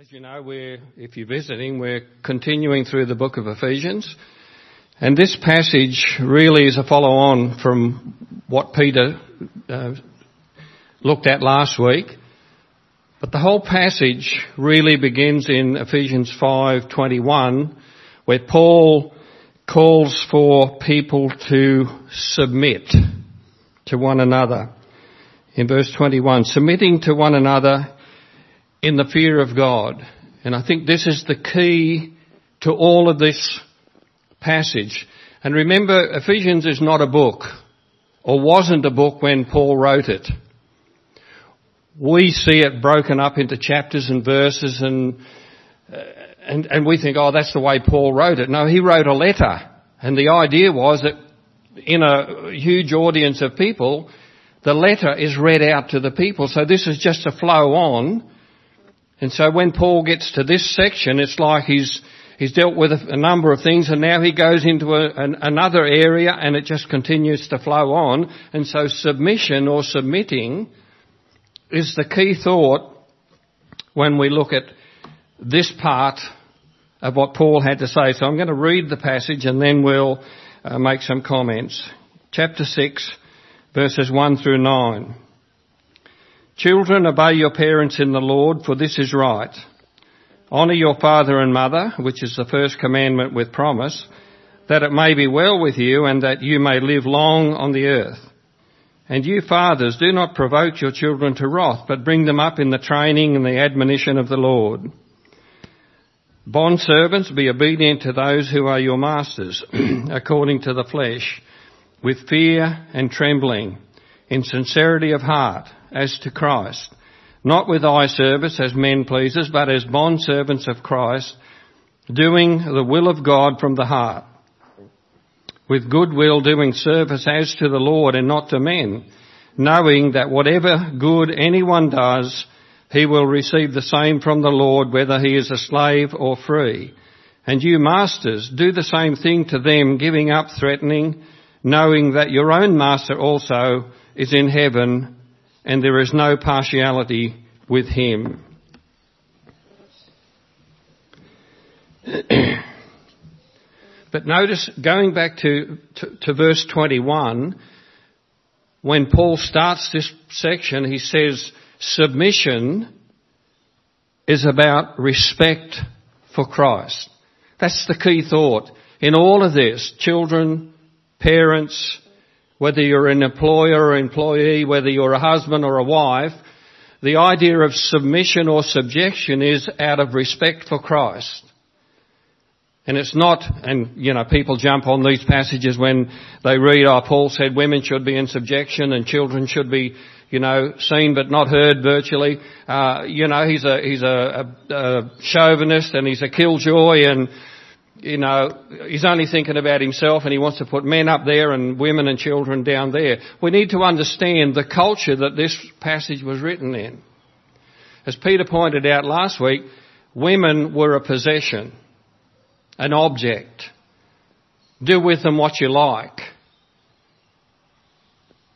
As you know, we're, if you're visiting, we're continuing through the book of Ephesians. And this passage really is a follow on from what Peter uh, looked at last week. But the whole passage really begins in Ephesians 5:21 where Paul calls for people to submit to one another. In verse 21, submitting to one another in the fear of God. And I think this is the key to all of this passage. And remember, Ephesians is not a book, or wasn't a book when Paul wrote it. We see it broken up into chapters and verses and, uh, and, and we think, oh, that's the way Paul wrote it. No, he wrote a letter. And the idea was that in a huge audience of people, the letter is read out to the people. So this is just a flow on and so when Paul gets to this section, it's like he's, he's dealt with a, a number of things and now he goes into a, an, another area and it just continues to flow on. And so submission or submitting is the key thought when we look at this part of what Paul had to say. So I'm going to read the passage and then we'll uh, make some comments. Chapter 6 verses 1 through 9. Children, obey your parents in the Lord, for this is right. Honour your father and mother, which is the first commandment with promise, that it may be well with you and that you may live long on the earth. And you fathers, do not provoke your children to wrath, but bring them up in the training and the admonition of the Lord. Bond servants, be obedient to those who are your masters, according to the flesh, with fear and trembling, in sincerity of heart, as to Christ, not with eye service as men pleasers, but as bond servants of Christ, doing the will of God from the heart, with good will doing service as to the Lord and not to men, knowing that whatever good anyone does, he will receive the same from the Lord, whether he is a slave or free. And you masters, do the same thing to them, giving up threatening, knowing that your own master also is in heaven and there is no partiality with him. but notice, going back to, to, to, verse 21, when Paul starts this section, he says, submission is about respect for Christ. That's the key thought. In all of this, children, parents, whether you're an employer or employee, whether you're a husband or a wife, the idea of submission or subjection is out of respect for Christ. And it's not, and you know, people jump on these passages when they read, oh, Paul said women should be in subjection and children should be, you know, seen but not heard virtually. Uh, you know, he's a, he's a, a, a chauvinist and he's a killjoy and, you know, he's only thinking about himself and he wants to put men up there and women and children down there. We need to understand the culture that this passage was written in. As Peter pointed out last week, women were a possession, an object. Do with them what you like.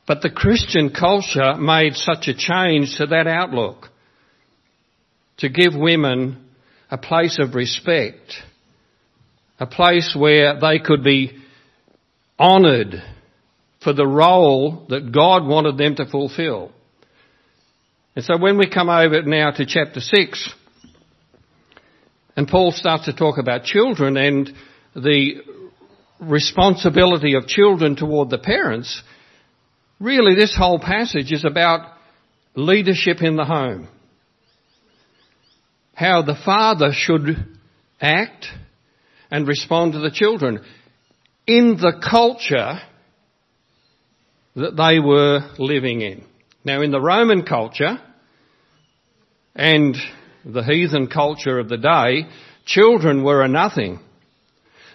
But the Christian culture made such a change to that outlook to give women a place of respect a place where they could be honoured for the role that God wanted them to fulfill. And so when we come over now to chapter 6, and Paul starts to talk about children and the responsibility of children toward the parents, really this whole passage is about leadership in the home. How the father should act and respond to the children in the culture that they were living in. Now in the Roman culture and the heathen culture of the day, children were a nothing.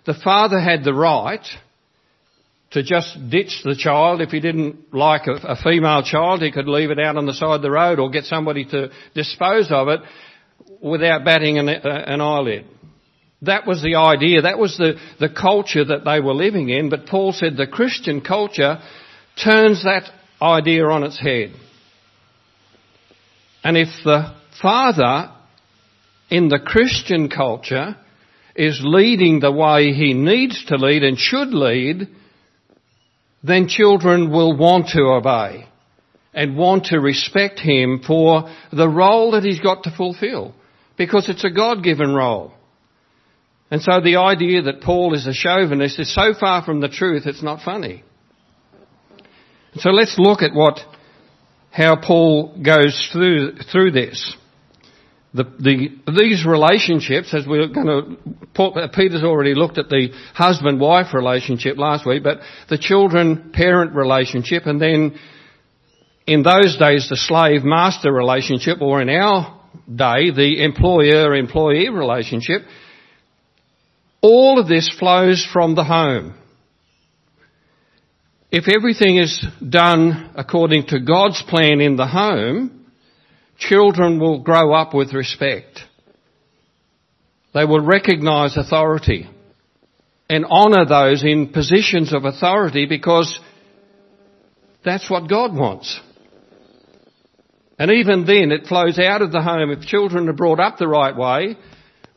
The father had the right to just ditch the child. If he didn't like a, female child, he could leave it out on the side of the road or get somebody to dispose of it without batting an, an eyelid. That was the idea. That was the, the culture that they were living in. But Paul said the Christian culture turns that idea on its head. And if the father in the Christian culture is leading the way he needs to lead and should lead, then children will want to obey and want to respect him for the role that he's got to fulfill because it's a God-given role. And so the idea that Paul is a chauvinist is so far from the truth it's not funny. So let's look at what, how Paul goes through, through this. The, the, these relationships, as we're going to, Peter's already looked at the husband-wife relationship last week, but the children-parent relationship, and then in those days the slave-master relationship, or in our day the employer-employee relationship, all of this flows from the home. If everything is done according to God's plan in the home, children will grow up with respect. They will recognise authority and honour those in positions of authority because that's what God wants. And even then it flows out of the home. If children are brought up the right way,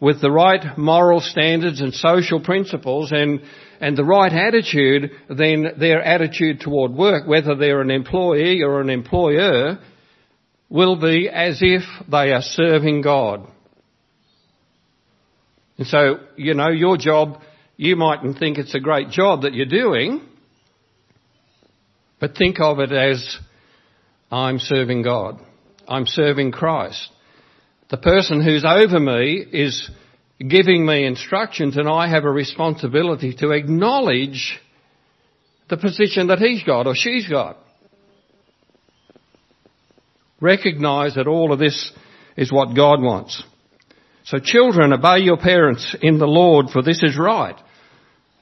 with the right moral standards and social principles and, and the right attitude, then their attitude toward work, whether they're an employee or an employer, will be as if they are serving God. And so, you know, your job, you mightn't think it's a great job that you're doing, but think of it as I'm serving God. I'm serving Christ. The person who's over me is giving me instructions and I have a responsibility to acknowledge the position that he's got or she's got. Recognize that all of this is what God wants. So children, obey your parents in the Lord for this is right.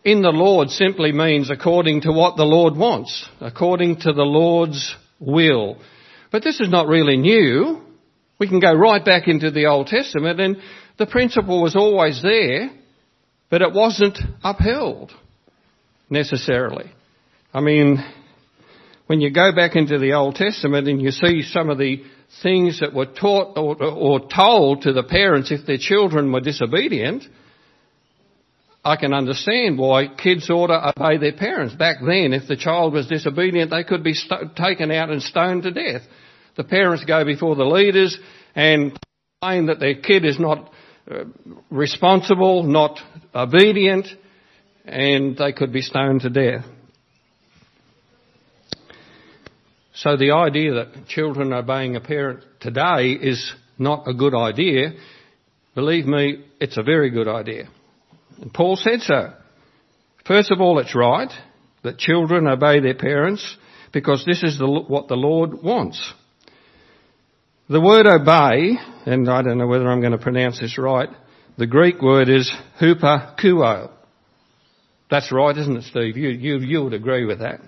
In the Lord simply means according to what the Lord wants, according to the Lord's will. But this is not really new. We can go right back into the Old Testament and the principle was always there, but it wasn't upheld necessarily. I mean, when you go back into the Old Testament and you see some of the things that were taught or, or told to the parents if their children were disobedient, I can understand why kids ought to obey their parents. Back then, if the child was disobedient, they could be st- taken out and stoned to death. The parents go before the leaders and claim that their kid is not uh, responsible, not obedient, and they could be stoned to death. So the idea that children obeying a parent today is not a good idea, believe me, it's a very good idea. And Paul said so. First of all, it's right that children obey their parents because this is the, what the Lord wants. The word obey, and I don't know whether I'm going to pronounce this right, the Greek word is hupakuo. That's right, isn't it, Steve? You, you, you would agree with that.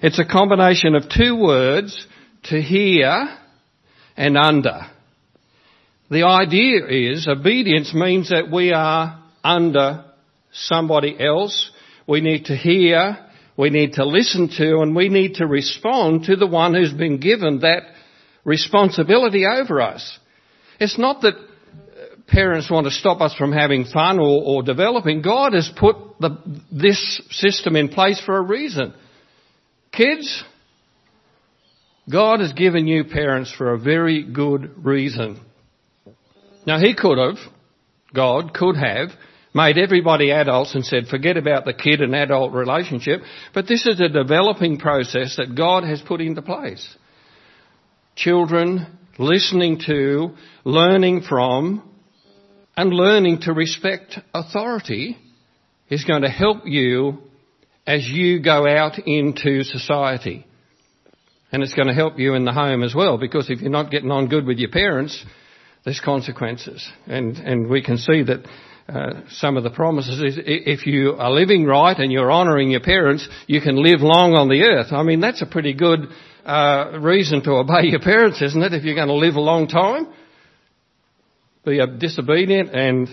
It's a combination of two words, to hear and under. The idea is obedience means that we are under somebody else. We need to hear, we need to listen to, and we need to respond to the one who's been given that responsibility over us. It's not that uh, parents want to stop us from having fun or, or developing. God has put the, this system in place for a reason. Kids, God has given you parents for a very good reason. Now He could have, God could have, made everybody adults and said, forget about the kid and adult relationship, but this is a developing process that God has put into place children listening to, learning from, and learning to respect authority is going to help you as you go out into society. And it's going to help you in the home as well, because if you're not getting on good with your parents, there's consequences. And, and we can see that uh, some of the promises is if you are living right and you're honouring your parents, you can live long on the earth. I mean, that's a pretty good uh, reason to obey your parents, isn't it? If you're going to live a long time, be disobedient, and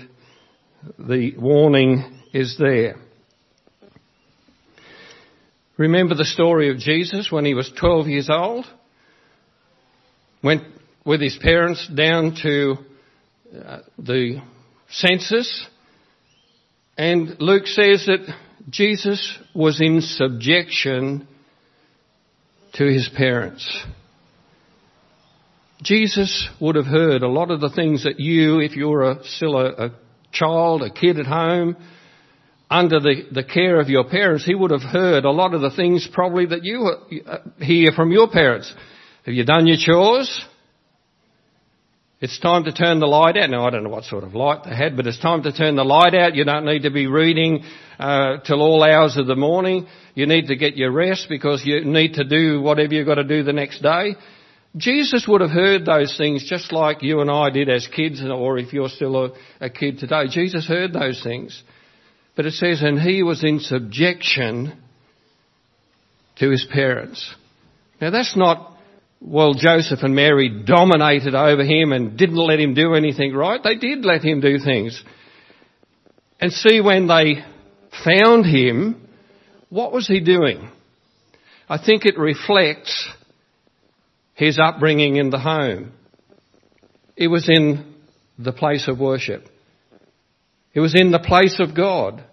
the warning is there. Remember the story of Jesus when he was 12 years old? Went with his parents down to uh, the census. And Luke says that Jesus was in subjection to his parents. Jesus would have heard a lot of the things that you, if you're a, still a, a child, a kid at home, under the, the care of your parents, he would have heard a lot of the things probably that you uh, hear from your parents. Have you done your chores? It's time to turn the light out. Now I don't know what sort of light they had, but it's time to turn the light out. You don't need to be reading uh, till all hours of the morning. You need to get your rest because you need to do whatever you've got to do the next day. Jesus would have heard those things just like you and I did as kids, or if you're still a, a kid today. Jesus heard those things. But it says, and he was in subjection to his parents. Now that's not, well, Joseph and Mary dominated over him and didn't let him do anything right. They did let him do things. And see when they found him, what was he doing? I think it reflects his upbringing in the home. It was in the place of worship. It was in the place of God.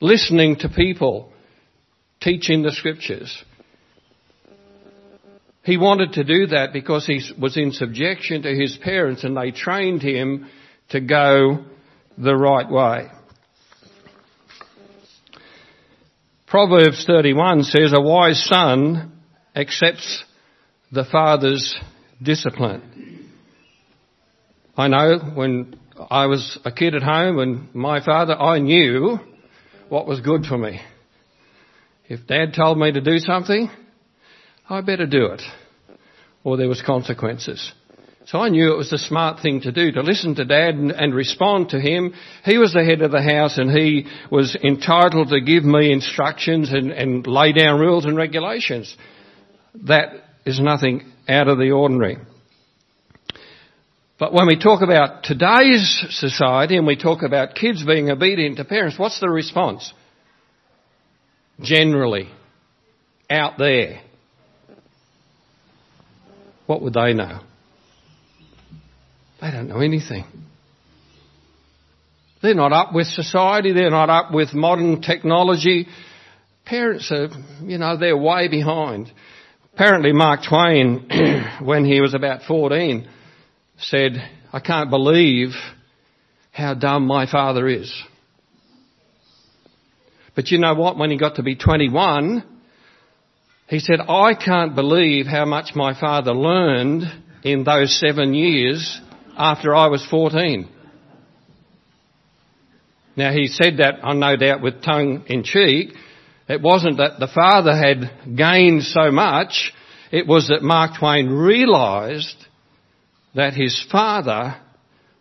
Listening to people, teaching the scriptures. He wanted to do that because he was in subjection to his parents and they trained him to go the right way. Proverbs 31 says, a wise son accepts the father's discipline. I know when I was a kid at home and my father, I knew what was good for me. If dad told me to do something, I better do it. Or there was consequences. So I knew it was the smart thing to do, to listen to dad and, and, respond to him. He was the head of the house and he was entitled to give me instructions and, and lay down rules and regulations. That is nothing out of the ordinary. But when we talk about today's society and we talk about kids being obedient to parents, what's the response? Generally, out there. What would they know? They don't know anything. They're not up with society. They're not up with modern technology. Parents are, you know, they're way behind. Apparently Mark Twain, when he was about 14, said, I can't believe how dumb my father is. But you know what? When he got to be 21, he said, I can't believe how much my father learned in those seven years after I was 14. Now he said that, I no doubt, with tongue in cheek, it wasn't that the father had gained so much, it was that Mark Twain realised that his father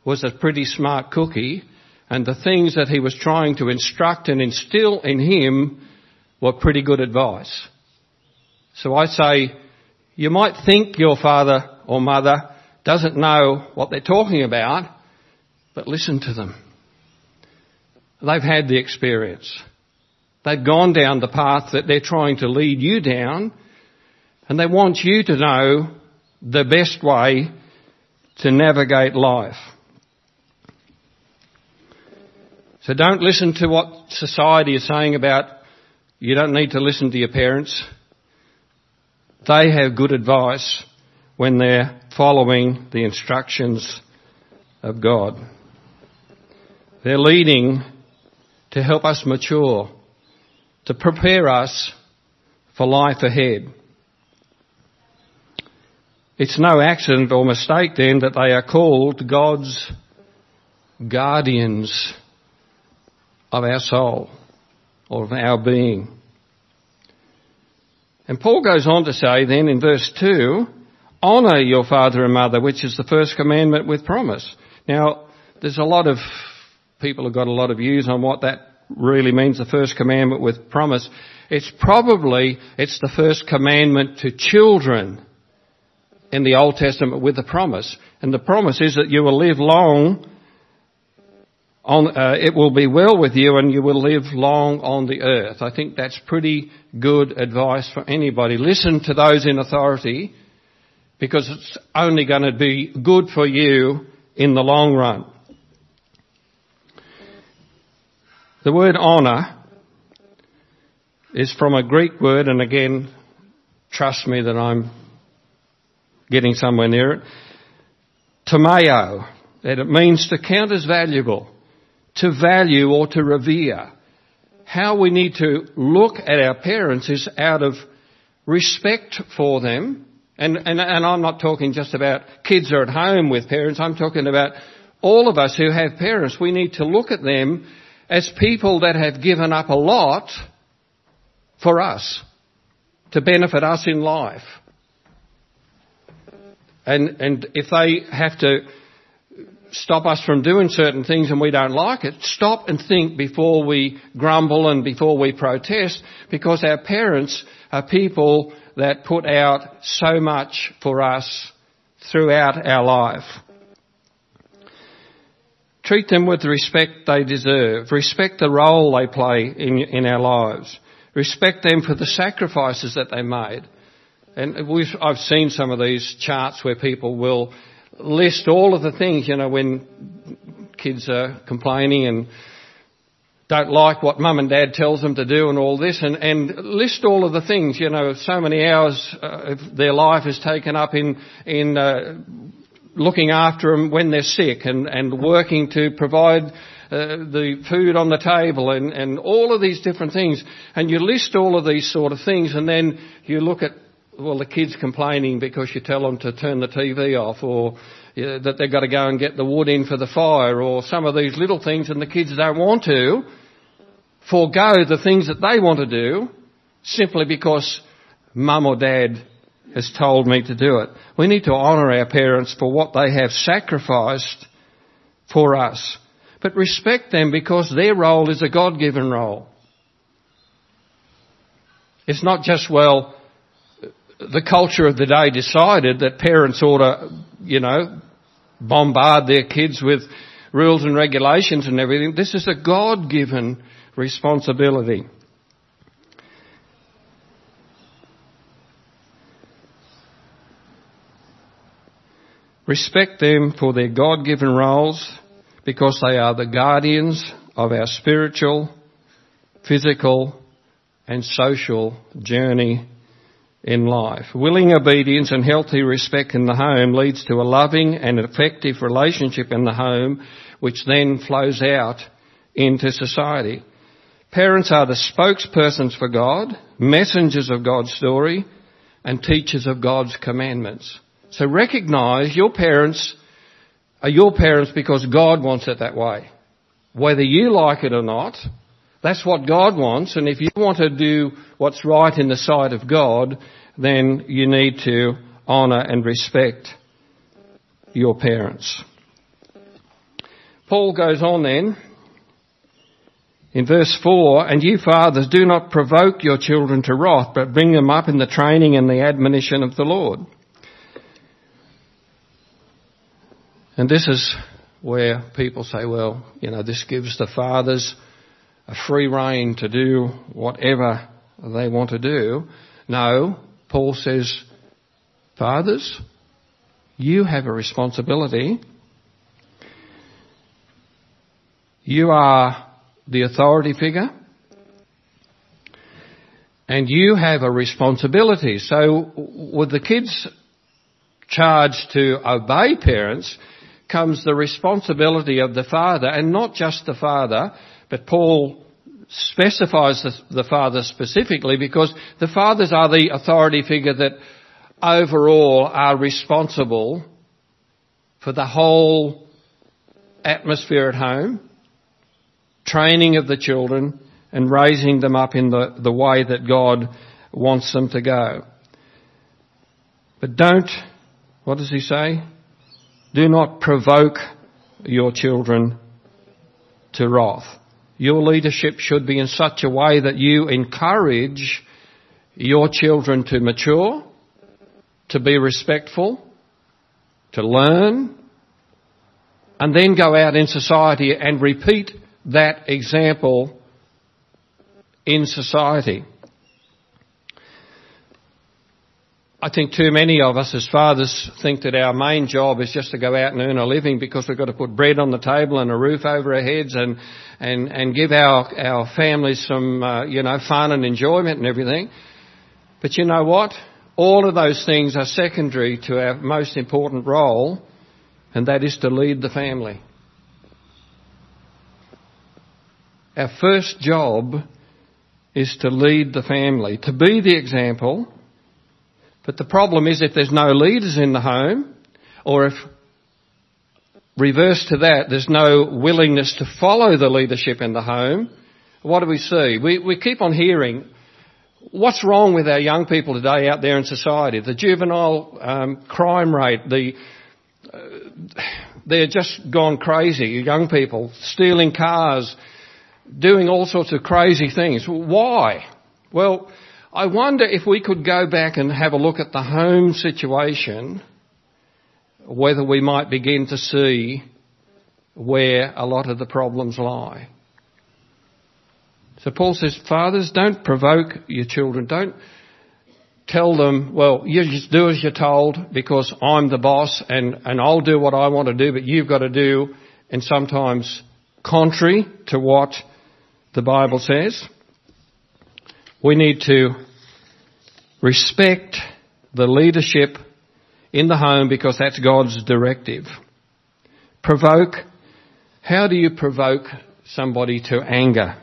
was a pretty smart cookie and the things that he was trying to instruct and instill in him were pretty good advice. So I say, you might think your father or mother doesn't know what they're talking about, but listen to them. They've had the experience. They've gone down the path that they're trying to lead you down, and they want you to know the best way to navigate life. So don't listen to what society is saying about you don't need to listen to your parents. They have good advice when they're following the instructions of God. They're leading to help us mature, to prepare us for life ahead. It's no accident or mistake then that they are called God's guardians of our soul or of our being. And Paul goes on to say then in verse 2, honour your father and mother, which is the first commandment with promise. Now, there's a lot of people have got a lot of views on what that really means, the first commandment with promise. It's probably, it's the first commandment to children in the Old Testament with a promise. And the promise is that you will live long on, uh, it will be well with you and you will live long on the earth. I think that's pretty good advice for anybody. Listen to those in authority because it's only going to be good for you in the long run. The word honour is from a Greek word, and again, trust me that I'm getting somewhere near it. Timeo, that it means to count as valuable, to value or to revere. How we need to look at our parents is out of respect for them. And, and, and I'm not talking just about kids are at home with parents. I'm talking about all of us who have parents. We need to look at them as people that have given up a lot for us to benefit us in life. And, and if they have to stop us from doing certain things and we don't like it, stop and think before we grumble and before we protest because our parents are people that put out so much for us throughout our life. Treat them with the respect they deserve. Respect the role they play in, in our lives. Respect them for the sacrifices that they made. And I've seen some of these charts where people will list all of the things, you know, when kids are complaining and don't like what mum and dad tells them to do and all this and, and list all of the things, you know, so many hours uh, of their life is taken up in, in, uh, looking after them when they're sick and, and working to provide uh, the food on the table and, and all of these different things. And you list all of these sort of things and then you look at, well, the kids complaining because you tell them to turn the TV off or you know, that they've got to go and get the wood in for the fire or some of these little things and the kids don't want to forego the things that they want to do simply because mum or dad has told me to do it. We need to honour our parents for what they have sacrificed for us. But respect them because their role is a God-given role. It's not just, well, the culture of the day decided that parents ought to, you know, bombard their kids with rules and regulations and everything. This is a God-given responsibility. Respect them for their God-given roles because they are the guardians of our spiritual, physical and social journey in life. Willing obedience and healthy respect in the home leads to a loving and effective relationship in the home which then flows out into society. Parents are the spokespersons for God, messengers of God's story and teachers of God's commandments. So recognize your parents are your parents because God wants it that way. Whether you like it or not, that's what God wants, and if you want to do what's right in the sight of God, then you need to honour and respect your parents. Paul goes on then in verse 4, and you fathers do not provoke your children to wrath, but bring them up in the training and the admonition of the Lord. And this is where people say, well, you know, this gives the fathers a free rein to do whatever they want to do. No, Paul says, fathers, you have a responsibility. You are the authority figure. And you have a responsibility. So with the kids charged to obey parents, comes the responsibility of the father, and not just the father, but Paul specifies the, the father specifically because the fathers are the authority figure that overall are responsible for the whole atmosphere at home, training of the children, and raising them up in the, the way that God wants them to go. But don't, what does he say? Do not provoke your children to wrath. Your leadership should be in such a way that you encourage your children to mature, to be respectful, to learn, and then go out in society and repeat that example in society. I think too many of us as fathers think that our main job is just to go out and earn a living because we've got to put bread on the table and a roof over our heads and, and, and give our, our families some, uh, you know, fun and enjoyment and everything. But you know what? All of those things are secondary to our most important role, and that is to lead the family. Our first job is to lead the family, to be the example. But the problem is if there's no leaders in the home, or if reverse to that, there's no willingness to follow the leadership in the home, what do we see? We, we keep on hearing what's wrong with our young people today out there in society? The juvenile um, crime rate, the uh, they're just gone crazy. Young people stealing cars, doing all sorts of crazy things. Why? Well, I wonder if we could go back and have a look at the home situation, whether we might begin to see where a lot of the problems lie. So Paul says, fathers, don't provoke your children. Don't tell them, well, you just do as you're told because I'm the boss and, and I'll do what I want to do, but you've got to do, and sometimes contrary to what the Bible says. We need to respect the leadership in the home because that's God's directive. Provoke. How do you provoke somebody to anger?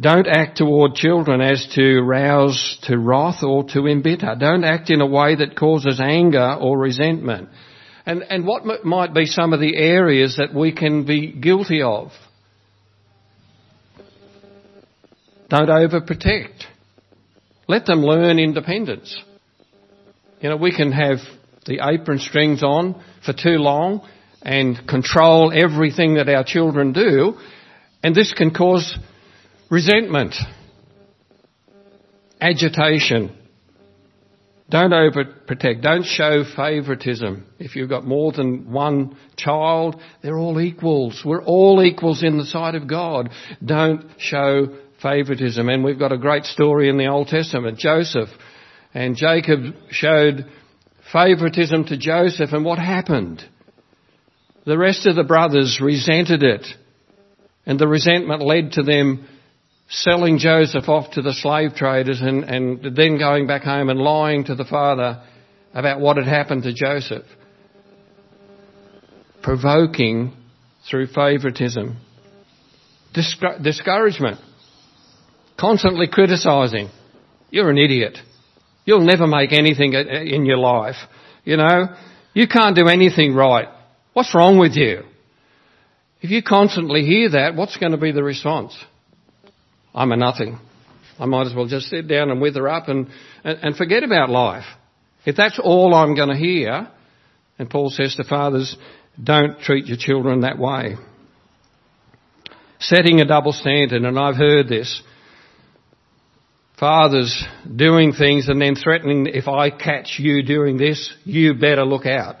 Don't act toward children as to rouse to wrath or to embitter. Don't act in a way that causes anger or resentment. And, and what might be some of the areas that we can be guilty of? Don't overprotect. Let them learn independence. You know, we can have the apron strings on for too long and control everything that our children do, and this can cause resentment, agitation. Don't overprotect. Don't show favoritism. If you've got more than one child, they're all equals. We're all equals in the sight of God. Don't show favoritism. And we've got a great story in the Old Testament. Joseph and Jacob showed favoritism to Joseph and what happened? The rest of the brothers resented it and the resentment led to them selling Joseph off to the slave traders and, and then going back home and lying to the father about what had happened to Joseph. Provoking through favoritism. discouragement. Constantly criticizing. You're an idiot. You'll never make anything in your life. You know, you can't do anything right. What's wrong with you? If you constantly hear that, what's going to be the response? I'm a nothing. I might as well just sit down and wither up and, and, and forget about life. If that's all I'm going to hear, and Paul says to fathers, don't treat your children that way. Setting a double standard, and I've heard this fathers doing things and then threatening, if I catch you doing this, you better look out.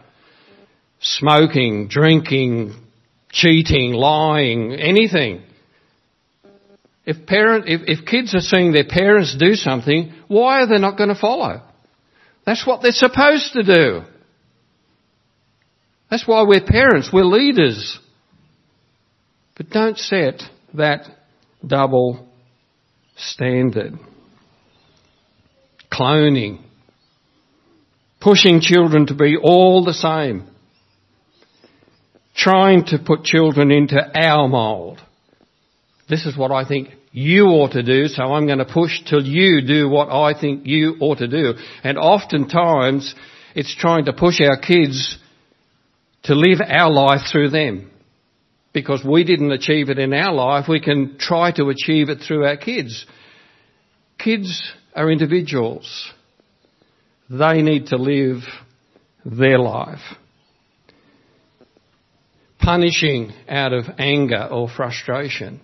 Smoking, drinking, cheating, lying, anything. If parent, if, if kids are seeing their parents do something, why are they not going to follow? That's what they're supposed to do. That's why we're parents, we're leaders. But don't set that double standard cloning, pushing children to be all the same, trying to put children into our mould. This is what I think you ought to do, so I'm going to push till you do what I think you ought to do. And oftentimes, it's trying to push our kids to live our life through them. Because we didn't achieve it in our life, we can try to achieve it through our kids. Kids are individuals. They need to live their life. Punishing out of anger or frustration.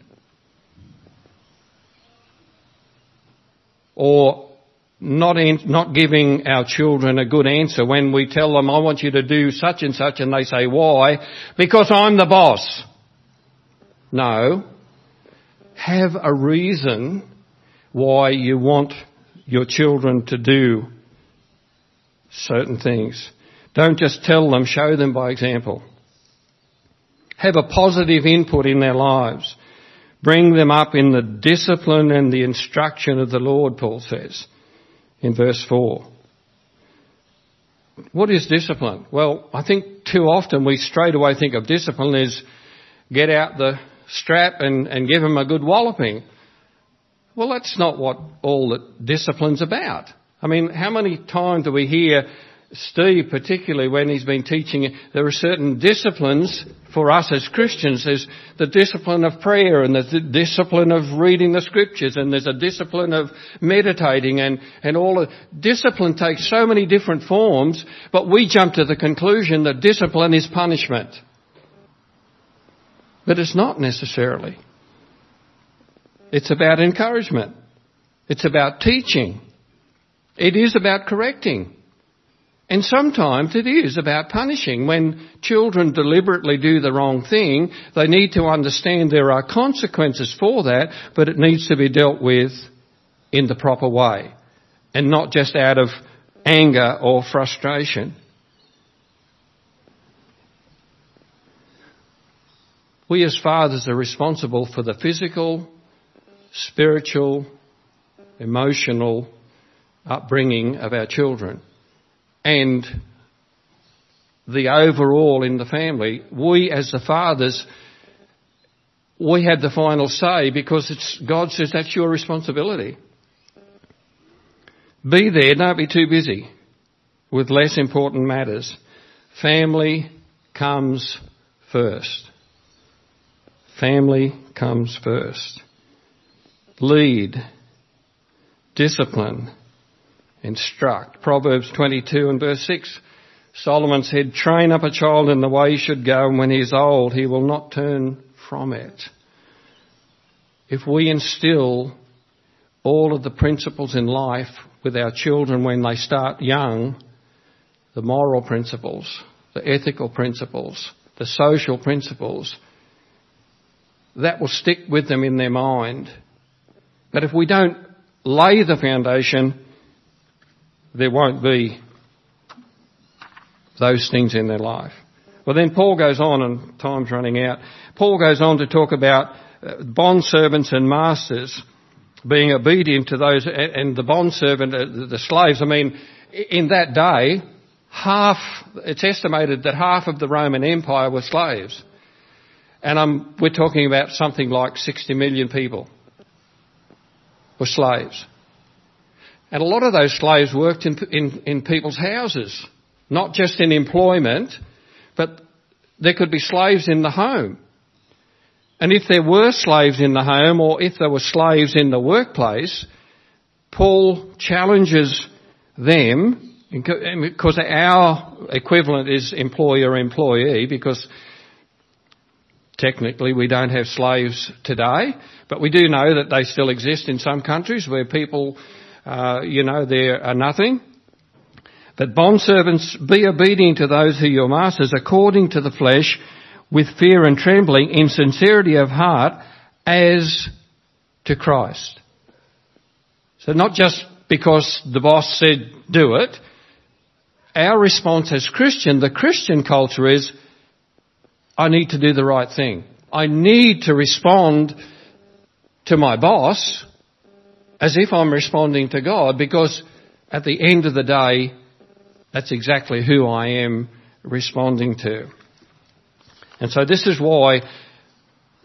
Or not, not giving our children a good answer when we tell them, I want you to do such and such, and they say, why? Because I'm the boss. No. Have a reason why you want your children to do certain things. Don't just tell them, show them by example. Have a positive input in their lives. Bring them up in the discipline and the instruction of the Lord, Paul says in verse 4. What is discipline? Well, I think too often we straight away think of discipline as get out the strap and, and give them a good walloping. Well, that's not what all that discipline's about. I mean, how many times do we hear Steve, particularly when he's been teaching, there are certain disciplines for us as Christians. There's the discipline of prayer and there's the discipline of reading the scriptures and there's a discipline of meditating and, and all of, discipline takes so many different forms, but we jump to the conclusion that discipline is punishment. But it's not necessarily. It's about encouragement. It's about teaching. It is about correcting. And sometimes it is about punishing. When children deliberately do the wrong thing, they need to understand there are consequences for that, but it needs to be dealt with in the proper way and not just out of anger or frustration. We as fathers are responsible for the physical, spiritual, emotional upbringing of our children and the overall in the family, we as the fathers, we have the final say because it's, God says that's your responsibility. Be there, don't be too busy with less important matters. Family comes first. Family comes first. Lead. Discipline instruct. Proverbs 22 and verse 6, Solomon said, train up a child in the way he should go and when he is old he will not turn from it. If we instill all of the principles in life with our children when they start young, the moral principles, the ethical principles, the social principles, that will stick with them in their mind. But if we don't lay the foundation, there won't be those things in their life. Well then Paul goes on, and time's running out, Paul goes on to talk about uh, bond servants and masters being obedient to those, and the bond servant, uh, the slaves, I mean, in that day, half, it's estimated that half of the Roman Empire were slaves. And um, we're talking about something like 60 million people were slaves. And a lot of those slaves worked in, in, in people's houses, not just in employment, but there could be slaves in the home. And if there were slaves in the home or if there were slaves in the workplace, Paul challenges them because our equivalent is employer-employee because technically we don't have slaves today, but we do know that they still exist in some countries where people uh, you know, they are nothing. But bondservants, be obedient to those who are your masters according to the flesh, with fear and trembling, in sincerity of heart, as to Christ. So not just because the boss said do it. Our response as Christian, the Christian culture is, I need to do the right thing. I need to respond to my boss as if I'm responding to God because at the end of the day, that's exactly who I am responding to. And so this is why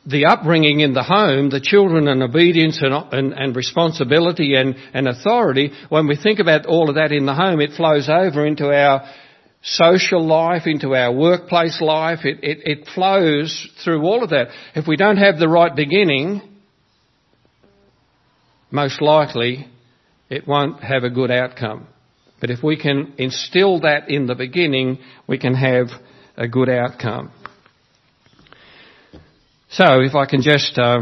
the upbringing in the home, the children and obedience and, and, and, responsibility and, and authority, when we think about all of that in the home, it flows over into our social life, into our workplace life. It, it, it flows through all of that. If we don't have the right beginning, most likely it won't have a good outcome. But if we can instill that in the beginning, we can have a good outcome. So, if I can just uh,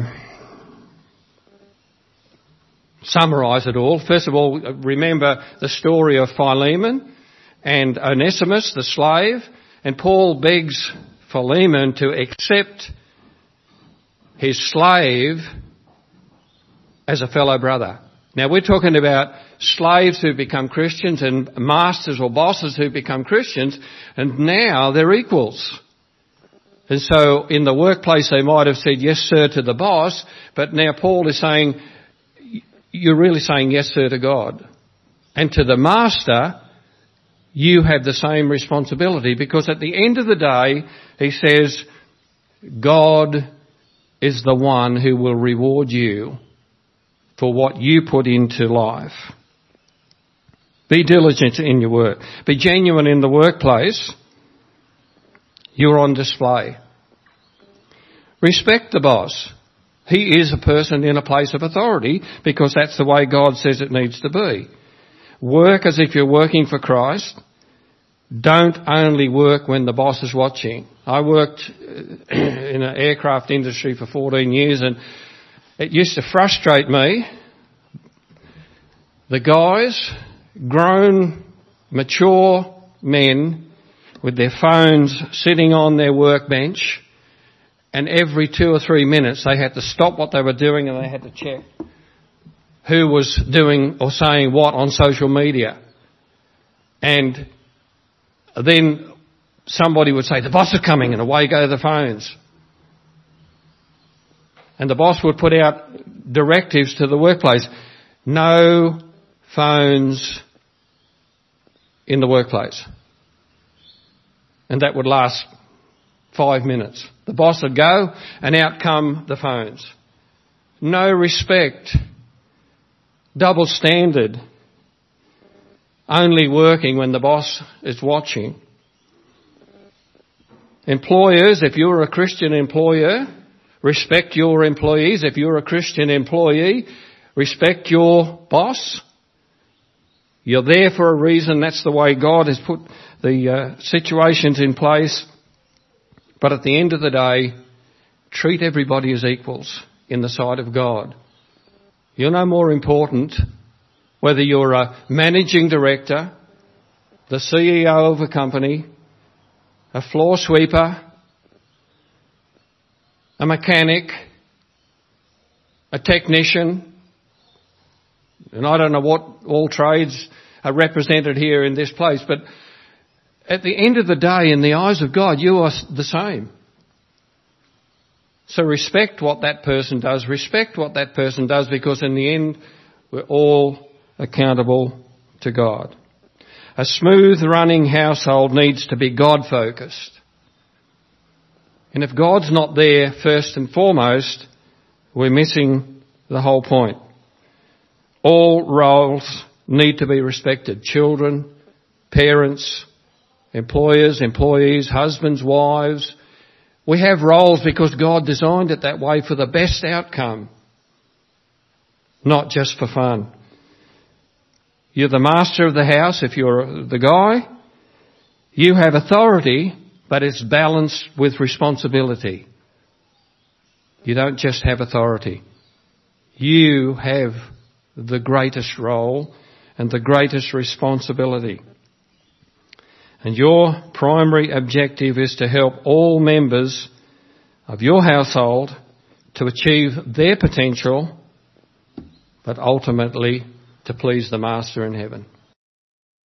summarise it all. First of all, remember the story of Philemon and Onesimus, the slave, and Paul begs Philemon to accept his slave as a fellow brother. Now we're talking about slaves who become Christians and masters or bosses who become Christians, and now they're equals. And so in the workplace they might have said yes sir to the boss, but now Paul is saying, you're really saying yes sir to God. And to the master, you have the same responsibility because at the end of the day, he says, God is the one who will reward you for what you put into life. Be diligent in your work. Be genuine in the workplace. You're on display. Respect the boss. He is a person in a place of authority because that's the way God says it needs to be. Work as if you're working for Christ. Don't only work when the boss is watching. I worked uh, in an aircraft industry for 14 years and it used to frustrate me. The guys, grown, mature men with their phones sitting on their workbench and every two or three minutes they had to stop what they were doing and they had to check who was doing or saying what on social media. And then somebody would say, the boss is coming and away go the phones. And the boss would put out directives to the workplace. No phones in the workplace. And that would last five minutes. The boss would go and out come the phones. No respect. Double standard. Only working when the boss is watching. Employers, if you're a Christian employer, respect your employees. If you're a Christian employee, respect your boss. You're there for a reason. That's the way God has put the uh, situations in place. But at the end of the day, treat everybody as equals in the sight of God. You're no more important whether you're a managing director, the CEO of a company, a floor sweeper, a mechanic, a technician, and I don't know what all trades are represented here in this place, but at the end of the day, in the eyes of God, you are the same. So respect what that person does, respect what that person does, because in the end, we're all accountable to God. A smooth running household needs to be God focused. And if God's not there first and foremost, we're missing the whole point. All roles need to be respected. Children, parents, employers, employees, husbands, wives. We have roles because God designed it that way for the best outcome, not just for fun. You're the master of the house if you're the guy. You have authority, but it's balanced with responsibility. You don't just have authority. You have the greatest role and the greatest responsibility. And your primary objective is to help all members of your household to achieve their potential, but ultimately to please the Master in heaven.